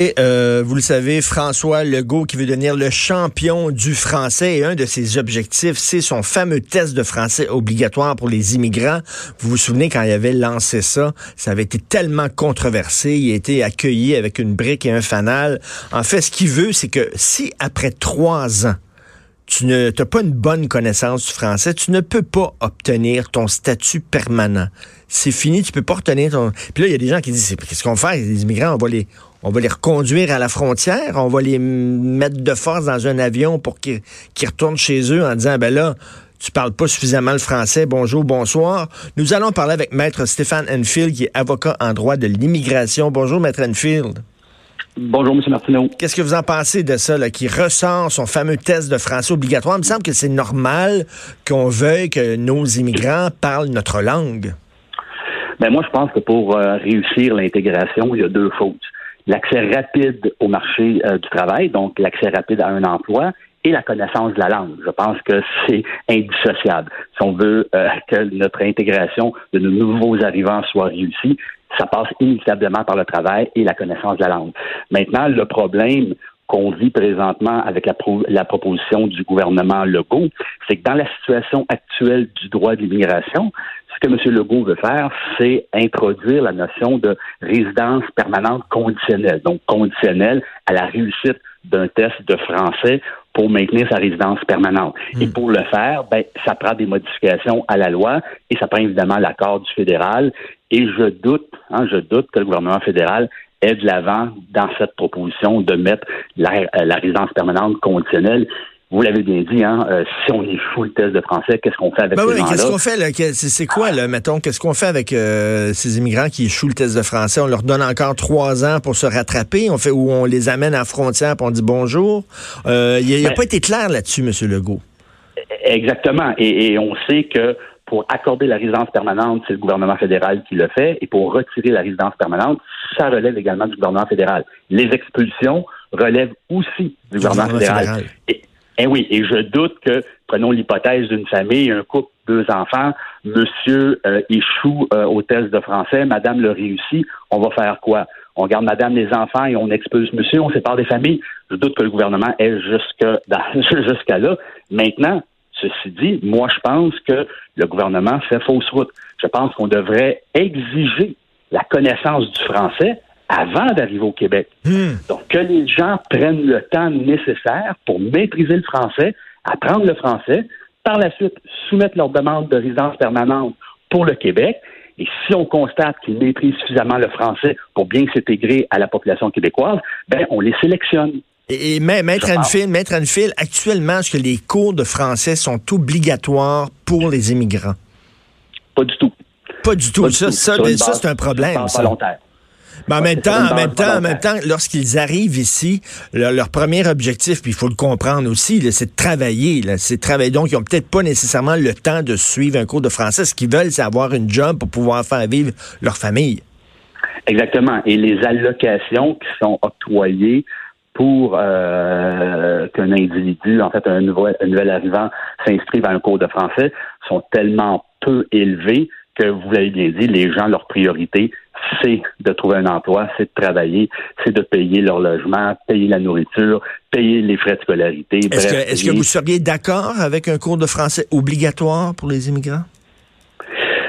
Et euh, vous le savez, François Legault qui veut devenir le champion du français et un de ses objectifs, c'est son fameux test de français obligatoire pour les immigrants. Vous vous souvenez quand il avait lancé ça, ça avait été tellement controversé, il a été accueilli avec une brique et un fanal. En fait, ce qu'il veut, c'est que si après trois ans, tu ne pas une bonne connaissance du français, tu ne peux pas obtenir ton statut permanent. C'est fini, tu peux pas retenir ton... Puis là, il y a des gens qui disent, qu'est-ce qu'on fait? Les immigrants, on va les, on va les reconduire à la frontière, on va les mettre de force dans un avion pour qu'ils retournent chez eux en disant, ben là, tu parles pas suffisamment le français, bonjour, bonsoir. Nous allons parler avec Maître Stéphane Enfield, qui est avocat en droit de l'immigration. Bonjour, Maître Enfield. Bonjour, M. Martineau. Qu'est-ce que vous en pensez de ça, là, qui ressort son fameux test de français obligatoire? Il me semble que c'est normal qu'on veuille que nos immigrants parlent notre langue. Ben moi, je pense que pour euh, réussir l'intégration, il y a deux choses l'accès rapide au marché euh, du travail, donc l'accès rapide à un emploi et la connaissance de la langue. Je pense que c'est indissociable. Si on veut euh, que notre intégration de nos nouveaux arrivants soit réussie, ça passe inévitablement par le travail et la connaissance de la langue. Maintenant, le problème qu'on vit présentement avec la, proposition du gouvernement Legault, c'est que dans la situation actuelle du droit d'immigration, ce que M. Legault veut faire, c'est introduire la notion de résidence permanente conditionnelle, donc conditionnelle à la réussite d'un test de français pour maintenir sa résidence permanente. Hmm. Et pour le faire, ben, ça prend des modifications à la loi et ça prend évidemment l'accord du fédéral. Et je doute, hein, je doute que le gouvernement fédéral ait de l'avant dans cette proposition de mettre la, la résidence permanente conditionnelle vous l'avez bien dit, hein, euh, si on échoue le test de français, qu'est-ce qu'on fait avec ben ces oui, Qu'est-ce qu'on fait, là? C'est quoi, là, mettons, qu'est-ce qu'on fait avec euh, ces immigrants qui échouent le test de français? On leur donne encore trois ans pour se rattraper, on fait ou on les amène à la frontière pour on dit bonjour? Euh, il n'a ben pas été clair là-dessus, M. Legault. Exactement. Et, on sait que pour accorder la résidence permanente, c'est le gouvernement fédéral qui le fait, et pour retirer la résidence permanente, ça relève également du gouvernement fédéral. Les expulsions relèvent aussi du gouvernement, fédéral. Eh oui, et je doute que, prenons l'hypothèse d'une famille, un couple, deux enfants, monsieur euh, échoue euh, au test de français, madame le réussit, on va faire quoi? On garde madame les enfants et on expulse monsieur, on sépare des familles. Je doute que le gouvernement est jusqu'à là. Maintenant, ceci dit, moi je pense que le gouvernement fait fausse route. Je pense qu'on devrait exiger la connaissance du français avant d'arriver au Québec. Hmm. Donc, que les gens prennent le temps nécessaire pour maîtriser le français, apprendre le français, par la suite soumettre leur demande de résidence permanente pour le Québec. Et si on constate qu'ils maîtrisent suffisamment le français pour bien s'intégrer à la population québécoise, ben on les sélectionne. Et, mettre une file, mettre une file. Actuellement, est-ce que les cours de français sont obligatoires pour les immigrants? Pas du tout. Pas du tout. ça, ça, c'est un problème. Ça. Volontaire. Mais en même temps, en même temps, en même temps, lorsqu'ils arrivent ici, leur, premier objectif, puis il faut le comprendre aussi, c'est de travailler. C'est de travailler. Donc, ils ont peut-être pas nécessairement le temps de suivre un cours de français. Ce qu'ils veulent, c'est avoir une job pour pouvoir faire vivre leur famille. Exactement. Et les allocations qui sont octroyées pour euh, qu'un individu, en fait, un nouvel, un nouvel arrivant s'inscrive à un cours de français sont tellement peu élevées que vous l'avez bien dit, les gens, leur priorité, c'est de trouver un emploi, c'est de travailler, c'est de payer leur logement, payer la nourriture, payer les frais de scolarité. Est-ce que, vous seriez d'accord avec un cours de français obligatoire pour les immigrants?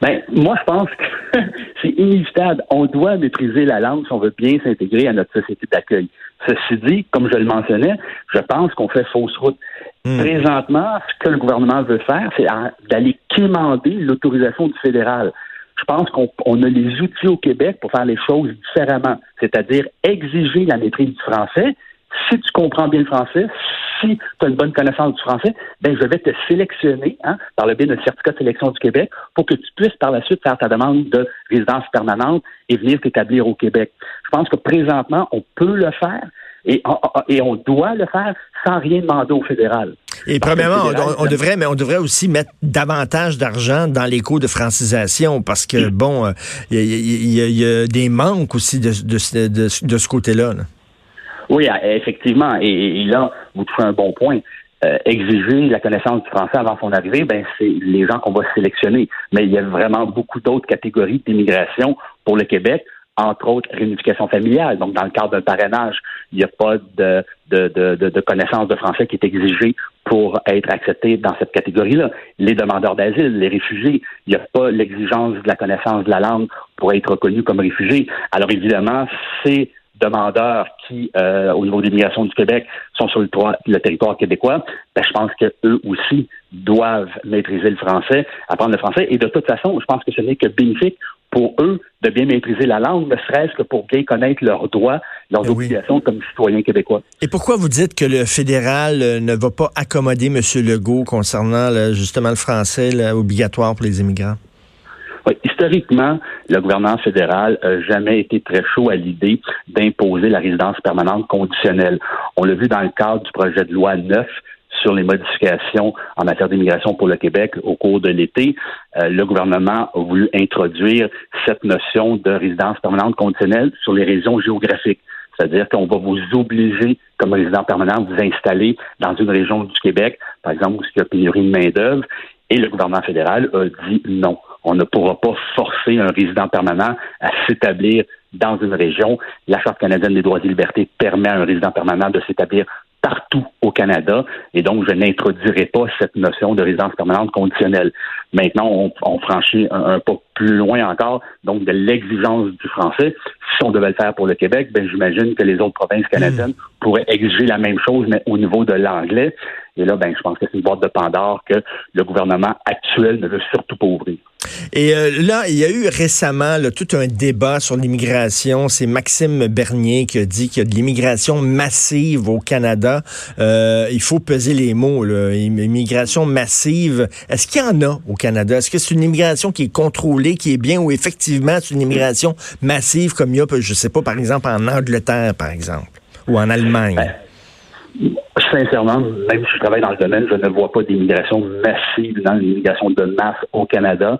Ben, moi, je pense que c'est inévitable. On doit maîtriser la langue si on veut bien s'intégrer à notre société d'accueil. Ceci dit, comme je le mentionnais, je pense qu'on fait fausse route. Hmm. Présentement, ce que le gouvernement veut faire, c'est d'aller quémander l'autorisation du fédéral je pense qu'on a les outils au Québec pour faire les choses différemment, c'est-à-dire exiger la maîtrise du français. Si tu comprends bien le français, si tu as une bonne connaissance du français, ben je vais te sélectionner hein, par le biais d'un certificat de sélection du Québec pour que tu puisses par la suite faire ta demande de résidence permanente et venir t'établir au Québec. Je pense que présentement, on peut le faire et, et on doit le faire sans rien demander au fédéral. Et premièrement, on, devrait, mais on devrait aussi mettre davantage d'argent dans les cours de francisation parce que, bon, il y, a des manques aussi de, de, ce côté-là. Oui, ah, effectivement. Et, là, vous touchez un bon point. Euh, exiger la connaissance du français avant son arrivée, ben c'est les gens qu'on va sélectionner. Mais il y a vraiment beaucoup d'autres catégories d'immigration pour le Québec entre autres, réunification familiale. Donc, dans le cadre d'un parrainage, il n'y a pas de, de, de, de, connaissance de français qui est exigée pour être accepté dans cette catégorie-là. Les demandeurs d'asile, les réfugiés, il n'y a pas l'exigence de la connaissance de la langue pour être reconnu comme réfugié. Alors évidemment, c'est demandeurs qui, euh, au niveau des migrations du Québec, sont sur le, le territoire québécois, ben, je pense qu'eux aussi doivent maîtriser le français, apprendre le français. Et de toute façon, je pense que ce n'est que bénéfique pour eux de bien maîtriser la langue, ne serait-ce que pour bien connaître leurs droits, leurs eh obligations comme citoyens québécois. Et pourquoi vous dites que le fédéral euh, ne va pas accommoder M. Legault concernant justement le français obligatoire pour les immigrants? Historiquement, le gouvernement fédéral n'a jamais été très chaud à l'idée d'imposer la résidence permanente conditionnelle. On l'a vu dans le cadre du projet de loi 9 sur les modifications en matière d'immigration pour le Québec au cours de l'été. Euh, le gouvernement a voulu introduire cette notion de résidence permanente conditionnelle sur les régions géographiques. C'est-à-dire qu'on va vous obliger, comme résident permanent, de vous installer dans une région du Québec, par exemple, où il y a pénurie de main-d'œuvre. Et le gouvernement fédéral a dit non. On ne pourra pas forcer un résident permanent à s'établir dans une région. La Charte canadienne des droits et libertés permet à un résident permanent de s'établir partout au Canada et donc je n'introduirai pas cette notion de résidence permanente conditionnelle. Maintenant, on, franchit un, pas plus loin encore, donc de l'exigence du français. Si on devait le faire pour le Québec, ben j'imagine que les autres provinces canadiennes hmm. pourraient exiger la même chose, mais au niveau de l'anglais. Et là, ben je pense que c'est une boîte de Pandore que le gouvernement actuel ne veut surtout pas ouvrir. Et euh, là, il y a eu récemment tout un débat sur l'immigration. C'est Maxime Bernier qui a dit qu'il y a de l'immigration massive au Canada. Euh, il faut peser les mots. Là. Immigration massive. Est-ce qu'il y en a au Canada? Est-ce que c'est une immigration qui est contrôlée, qui est bien, ou effectivement c'est une immigration massive comme il y a, je sais pas, par exemple en Angleterre, par exemple, ou en Allemagne? Ben, sincèrement, même si je travaille dans le domaine, je ne vois pas d'immigration massive dans l'immigration de masse au Canada.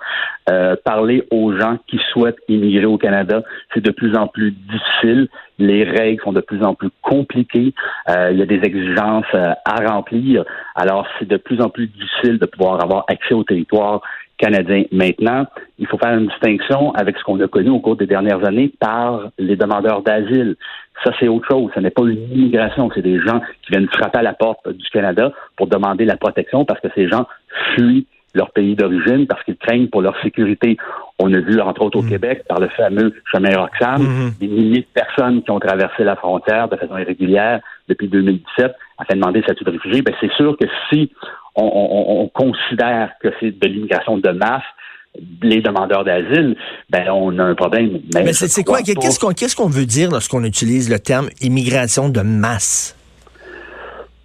Euh, parler aux gens qui souhaitent immigrer au Canada, c'est de plus en plus difficile. Les règles sont de plus en plus compliquées. Euh, il y a des exigences euh, à remplir. Alors, c'est de plus en plus difficile de pouvoir avoir accès au territoire canadien. Maintenant, il faut faire une distinction avec ce qu'on a connu au cours des dernières années par les demandeurs d'asile. Ça, c'est autre chose. Ce n'est pas une immigration. C'est des gens qui viennent frapper à la porte du Canada pour demander la protection parce que ces gens fuient leur pays d'origine parce qu'ils craignent pour leur sécurité. On a vu, entre autres au mm. Québec, par le fameux chemin Roxham, mm-hmm. des milliers de personnes qui ont traversé la frontière de façon irrégulière depuis 2017 afin de demander statut de réfugié. Ben, c'est sûr que si on, considère que c'est de l'immigration de masse, les demandeurs d'asile, ben on a un problème. Mais, c'est quoi? Qu'est-ce qu'on veut dire lorsqu'on utilise le terme immigration de masse?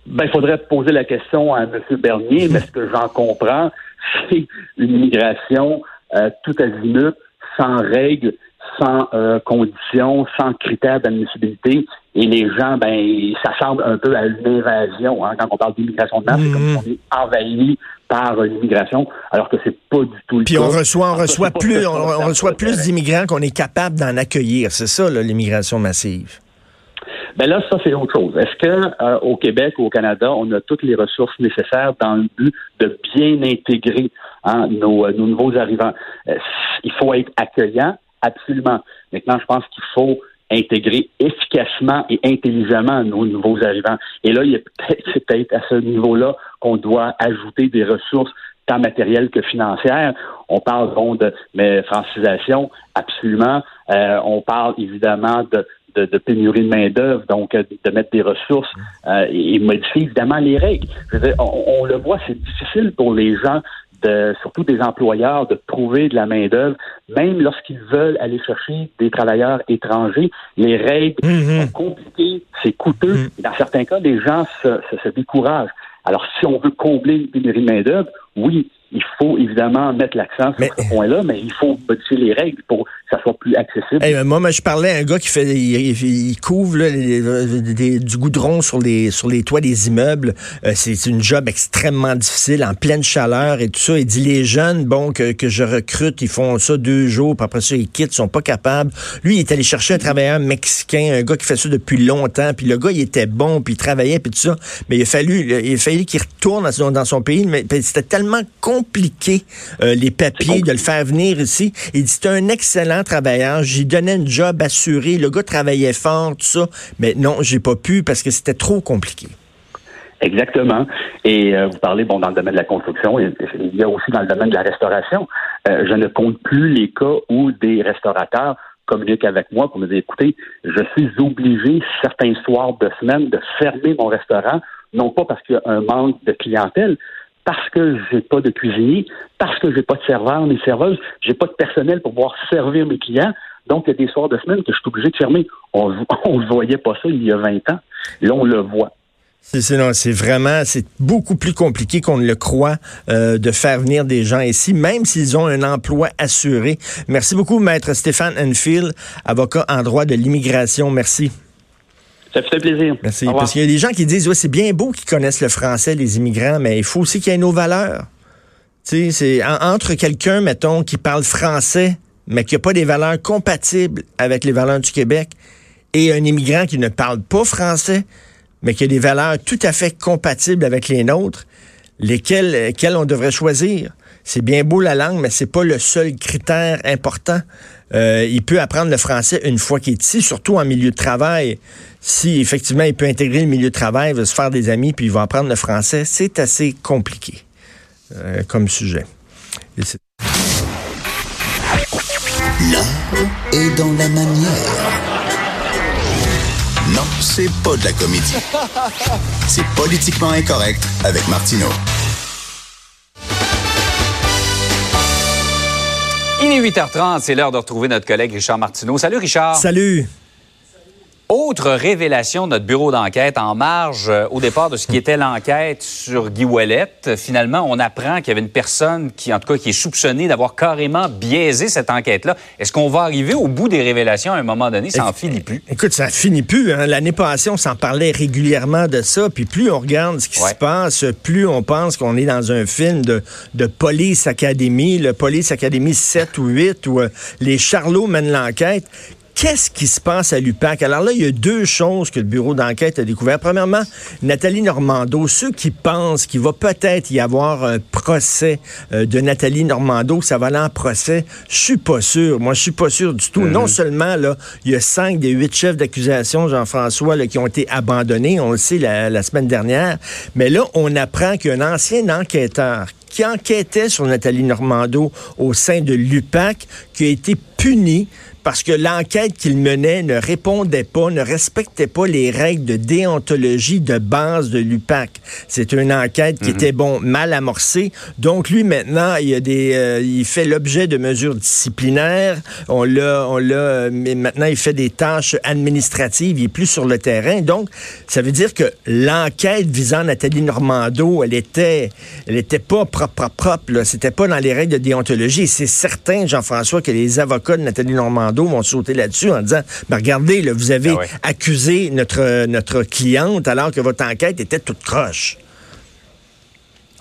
Ben il faudrait poser la question à M. Bernier, mais ce que j'en comprends, c'est une immigration euh, tout azimut, sans règles, sans euh, conditions, sans critères d'admissibilité. Et les gens, ben, ça semble un peu à une invasion. Hein, quand on parle d'immigration de masse, c'est comme si on est envahi par l'immigration, alors que c'est pas du tout le Puis on reçoit, on reçoit plus, on, reçoit plus d'immigrants qu'on est capable d'en accueillir. C'est ça, l'immigration massive. Ben là, ça, c'est autre chose. Est-ce que euh, au Québec ou au Canada, on a toutes les ressources nécessaires dans le but de bien intégrer hein, nos, nos, nouveaux arrivants? Euh, il faut être accueillant, absolument. Maintenant, je pense qu'il faut intégrer efficacement et intelligemment nos nouveaux arrivants. Et là, il y a peut-être, c'est peut-être à ce niveau-là qu'on doit ajouter des ressources tant matérielles que financières. On parle donc de mais francisation, absolument. Euh, on parle évidemment de, de, pénurie de main-d'œuvre, donc euh, de mettre des ressources euh, et modifier évidemment les règles. Je veux dire, on, on, le voit, c'est difficile pour les gens surtout des employeurs, de trouver de la main-d'œuvre, même lorsqu'ils veulent aller chercher des travailleurs étrangers. Les règles mhm. sont compliquées, c'est coûteux. Mhm. Dans certains cas, les gens se, se, découragent. Alors, si on veut combler une pénurie de main-d'œuvre, oui, il faut évidemment mettre l'accent sur ce point-là, mais il faut modifier les règles pour que ça soit plus accessible. moi, je parlais à un gars qui fait, il, couvre du goudron sur les sur les toits des immeubles. Euh, c'est une job extrêmement difficile, en pleine chaleur et tout ça. Il dit les jeunes, bon que, que je recrute, ils font ça deux jours, puis après ça ils quittent, ils sont pas capables. Lui, il est allé chercher un travailleur mexicain, un gars qui fait ça depuis longtemps, puis le gars il était bon, puis il travaillait, puis tout ça. Mais il a fallu, il a fallu qu'il retourne dans son, dans son pays, mais c'était tellement compliqué compliqué euh, les papiers, de le faire venir ici. Il dit, c'est un excellent travailleur. J'y donnais un job assuré. Le gars travaillait fort, tout ça. Mais non, j'ai pas pu parce que c'était trop compliqué. Exactement. Et euh, vous parlez, bon, dans le domaine de la construction, il y a aussi dans le domaine de la restauration. Euh, je ne compte plus les cas où des restaurateurs communiquent avec moi pour me dire, écoutez, je suis obligé certains soirs de semaine de fermer mon restaurant, non pas parce qu'il y a un manque de clientèle, parce que j'ai pas de cuisinier, parce que j'ai pas de serveur ni serveuse, j'ai pas de personnel pour pouvoir servir mes clients. Donc, il y a des soirs de semaine que je suis obligé de fermer. On ne voyait pas ça il y a 20 ans. Là, on le voit. C'est vraiment, c'est beaucoup plus compliqué qu'on ne le croit euh, de faire venir des gens ici, même s'ils ont un emploi assuré. Merci beaucoup, maître Stéphane Enfield, avocat en droit de l'immigration. Merci. Ça fait plaisir. Merci. Parce qu'il y a des gens qui disent, ouais, c'est bien beau qu'ils connaissent le français, les immigrants, mais il faut aussi qu'il y ait nos valeurs. Tu sais, c'est entre quelqu'un, mettons, qui parle français, mais qui n'a pas des valeurs compatibles avec les valeurs du Québec, et un immigrant qui ne parle pas français, mais qui a des valeurs tout à fait compatibles avec les nôtres, lesquelles, lesquelles on devrait choisir? C'est bien beau la langue, mais c'est pas le seul critère important. Euh, il peut apprendre le français une fois qu'il est ici, surtout en milieu de travail. Si effectivement il peut intégrer le milieu de travail, il va se faire des amis, puis il va apprendre le français, c'est assez compliqué euh, comme sujet. L'art est dans la manière. Non, c'est pas de la comédie. C'est politiquement incorrect avec Martineau. Il est 8h30, c'est l'heure de retrouver notre collègue Richard Martineau. Salut Richard. Salut. Autre révélation de notre bureau d'enquête en marge euh, au départ de ce qui était l'enquête sur Guy Ouellette. Finalement, on apprend qu'il y avait une personne qui, en tout cas, qui est soupçonnée d'avoir carrément biaisé cette enquête-là. Est-ce qu'on va arriver au bout des révélations à un moment donné? Ça n'en finit plus. Écoute, ça finit plus. Hein. L'année passée, on s'en parlait régulièrement de ça. Puis plus on regarde ce qui se passe, plus on pense qu'on est dans un film de, de Police Academy, le Police Academy 7 ou 8, où euh, les Charlots mènent l'enquête Qu'est-ce qui se passe à l'UPAC? Alors là, il y a deux choses que le bureau d'enquête a découvert. Premièrement, Nathalie Normando, ceux qui pensent qu'il va peut-être y avoir un procès euh, de Nathalie Normando, que ça va aller en procès, je suis pas sûr. Moi, je suis pas sûr du tout. Non seulement, là, il y a cinq des huit chefs d'accusation, Jean-François, qui ont été abandonnés, on le sait, la, la semaine dernière, mais là, on apprend qu'un ancien enquêteur qui enquêtait sur Nathalie Normando au sein de l'UPAC, qui a été puni parce que l'enquête qu'il menait ne répondait pas, ne respectait pas les règles de déontologie de base de l'UPAC. C'est une enquête qui mhm. était bon mal amorcée. Donc lui maintenant, il a des, euh, il fait l'objet de mesures disciplinaires. On l'a, on l'a, mais maintenant il fait des tâches administratives. Il est plus sur le terrain. Donc ça veut dire que l'enquête visant Nathalie Normando, elle était, elle était pas propre, propre, propre. C'était pas dans les règles de déontologie. C'est certain, Jean-François, que les avocats de Nathalie Normando vont sauter là-dessus en disant, ben regardez, vous avez ah accusé notre, notre cliente alors que votre enquête était toute croche.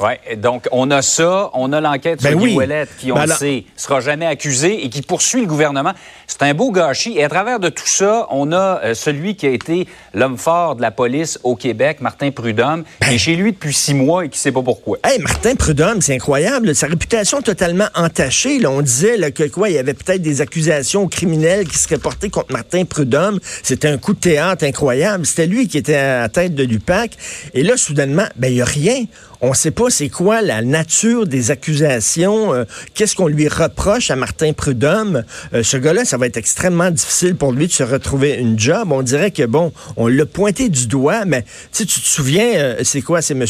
Oui, donc on a ça, on a l'enquête ben sur Guy qui, on ben le sait, sera jamais accusé et qui poursuit le gouvernement. C'est un beau gâchis. Et à travers de tout ça, on a euh, celui qui a été l'homme fort de la police au Québec, Martin Prudhomme, qui est ben. chez lui depuis six mois et qui ne sait pas pourquoi. Hey, Martin Prudhomme, c'est incroyable. Sa réputation totalement entachée. Là. On disait que quoi, il y avait peut-être des accusations criminelles qui seraient portées contre Martin Prudhomme. C'était un coup de théâtre incroyable. C'était lui qui était à la tête de l'UPAC. Et là, soudainement, ben il n'y a rien. On ne sait pas c'est quoi la nature des accusations. Euh, qu'est-ce qu'on lui reproche à Martin Prudhomme? Euh, ce gars-là, ça va être extrêmement difficile pour lui de se retrouver une job. On dirait que, bon, on l'a pointé du doigt, mais tu te souviens, euh, c'est quoi? C'est M.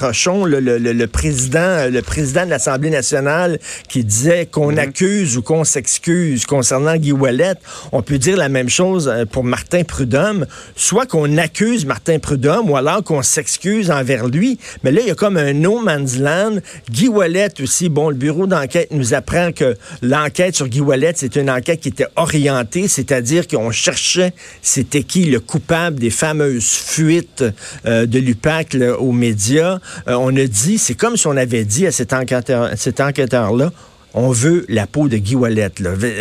Rochon, le, le, le, président le président de l'Assemblée nationale qui disait qu'on mhm. accuse ou qu'on s'excuse concernant Guy Ouellet. On peut dire la même chose pour Martin Prudhomme. Soit qu'on accuse Martin Prudhomme ou alors qu'on s'excuse envers lui. Mais là, il y a comme un no man's land. Guy Wallet aussi, bon, le bureau d'enquête nous apprend que l'enquête sur Guy Wallet, c'est une enquête qui était orientée, c'est-à-dire qu'on cherchait c'était qui le coupable des fameuses fuites euh, de l'UPAC aux médias. Euh, on a dit, c'est comme si on avait dit à cet enquêteur on veut la peau de Guy Wallet.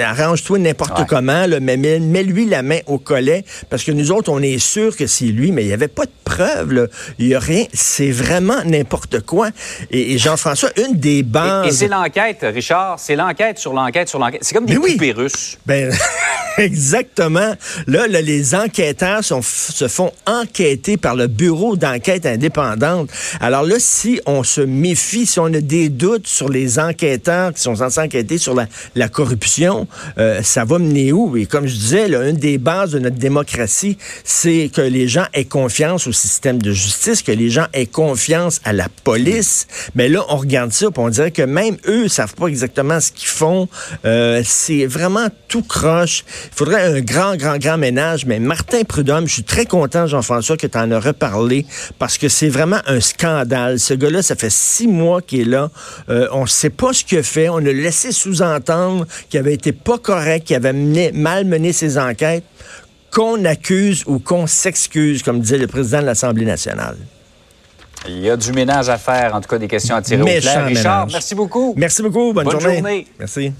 Arrange-toi n'importe comment, là, mais mets-lui la main au collet, parce que nous autres, on est sûr que c'est lui, mais il n'y avait pas de preuves. Il n'y a rien. C'est vraiment n'importe quoi. Et, Jean-François, une des bases... Et, c'est l'enquête, Richard. C'est l'enquête sur l'enquête sur l'enquête. C'est comme des poupées russes. Ben, exactement. Là, les enquêteurs se font enquêter par le Bureau d'enquête indépendante. Alors là, si on se méfie, si on a des doutes sur les enquêteurs qui sont censés enquêter sur la, corruption, euh, ça va mener où? Et comme je disais, là, une des bases de notre démocratie, c'est que les gens aient confiance au système de justice, que les gens aient confiance à la police. Mais là, on regarde ça, puis on dirait que même eux savent pas exactement ce qu'ils font. Euh, c'est vraiment tout croche. Il faudrait un grand, grand, grand ménage. Mais Martin Prudhomme, je suis très content, Jean-François, que tu en as reparlé, parce que c'est vraiment un scandale. Ce gars-là, ça fait six mois qu'il est là. Euh, on ne sait pas ce qu'il a fait. On a laissé sous-entendre qu'il avait été pas correct, qu'il avait mené, mal mené ses enquêtes qu'on accuse ou qu'on s'excuse, comme disait le président de l'Assemblée nationale. Il y a du ménage à faire, en tout cas des questions à tirer au clair. Richard, merci beaucoup. Merci beaucoup. Bonne, journée. Merci.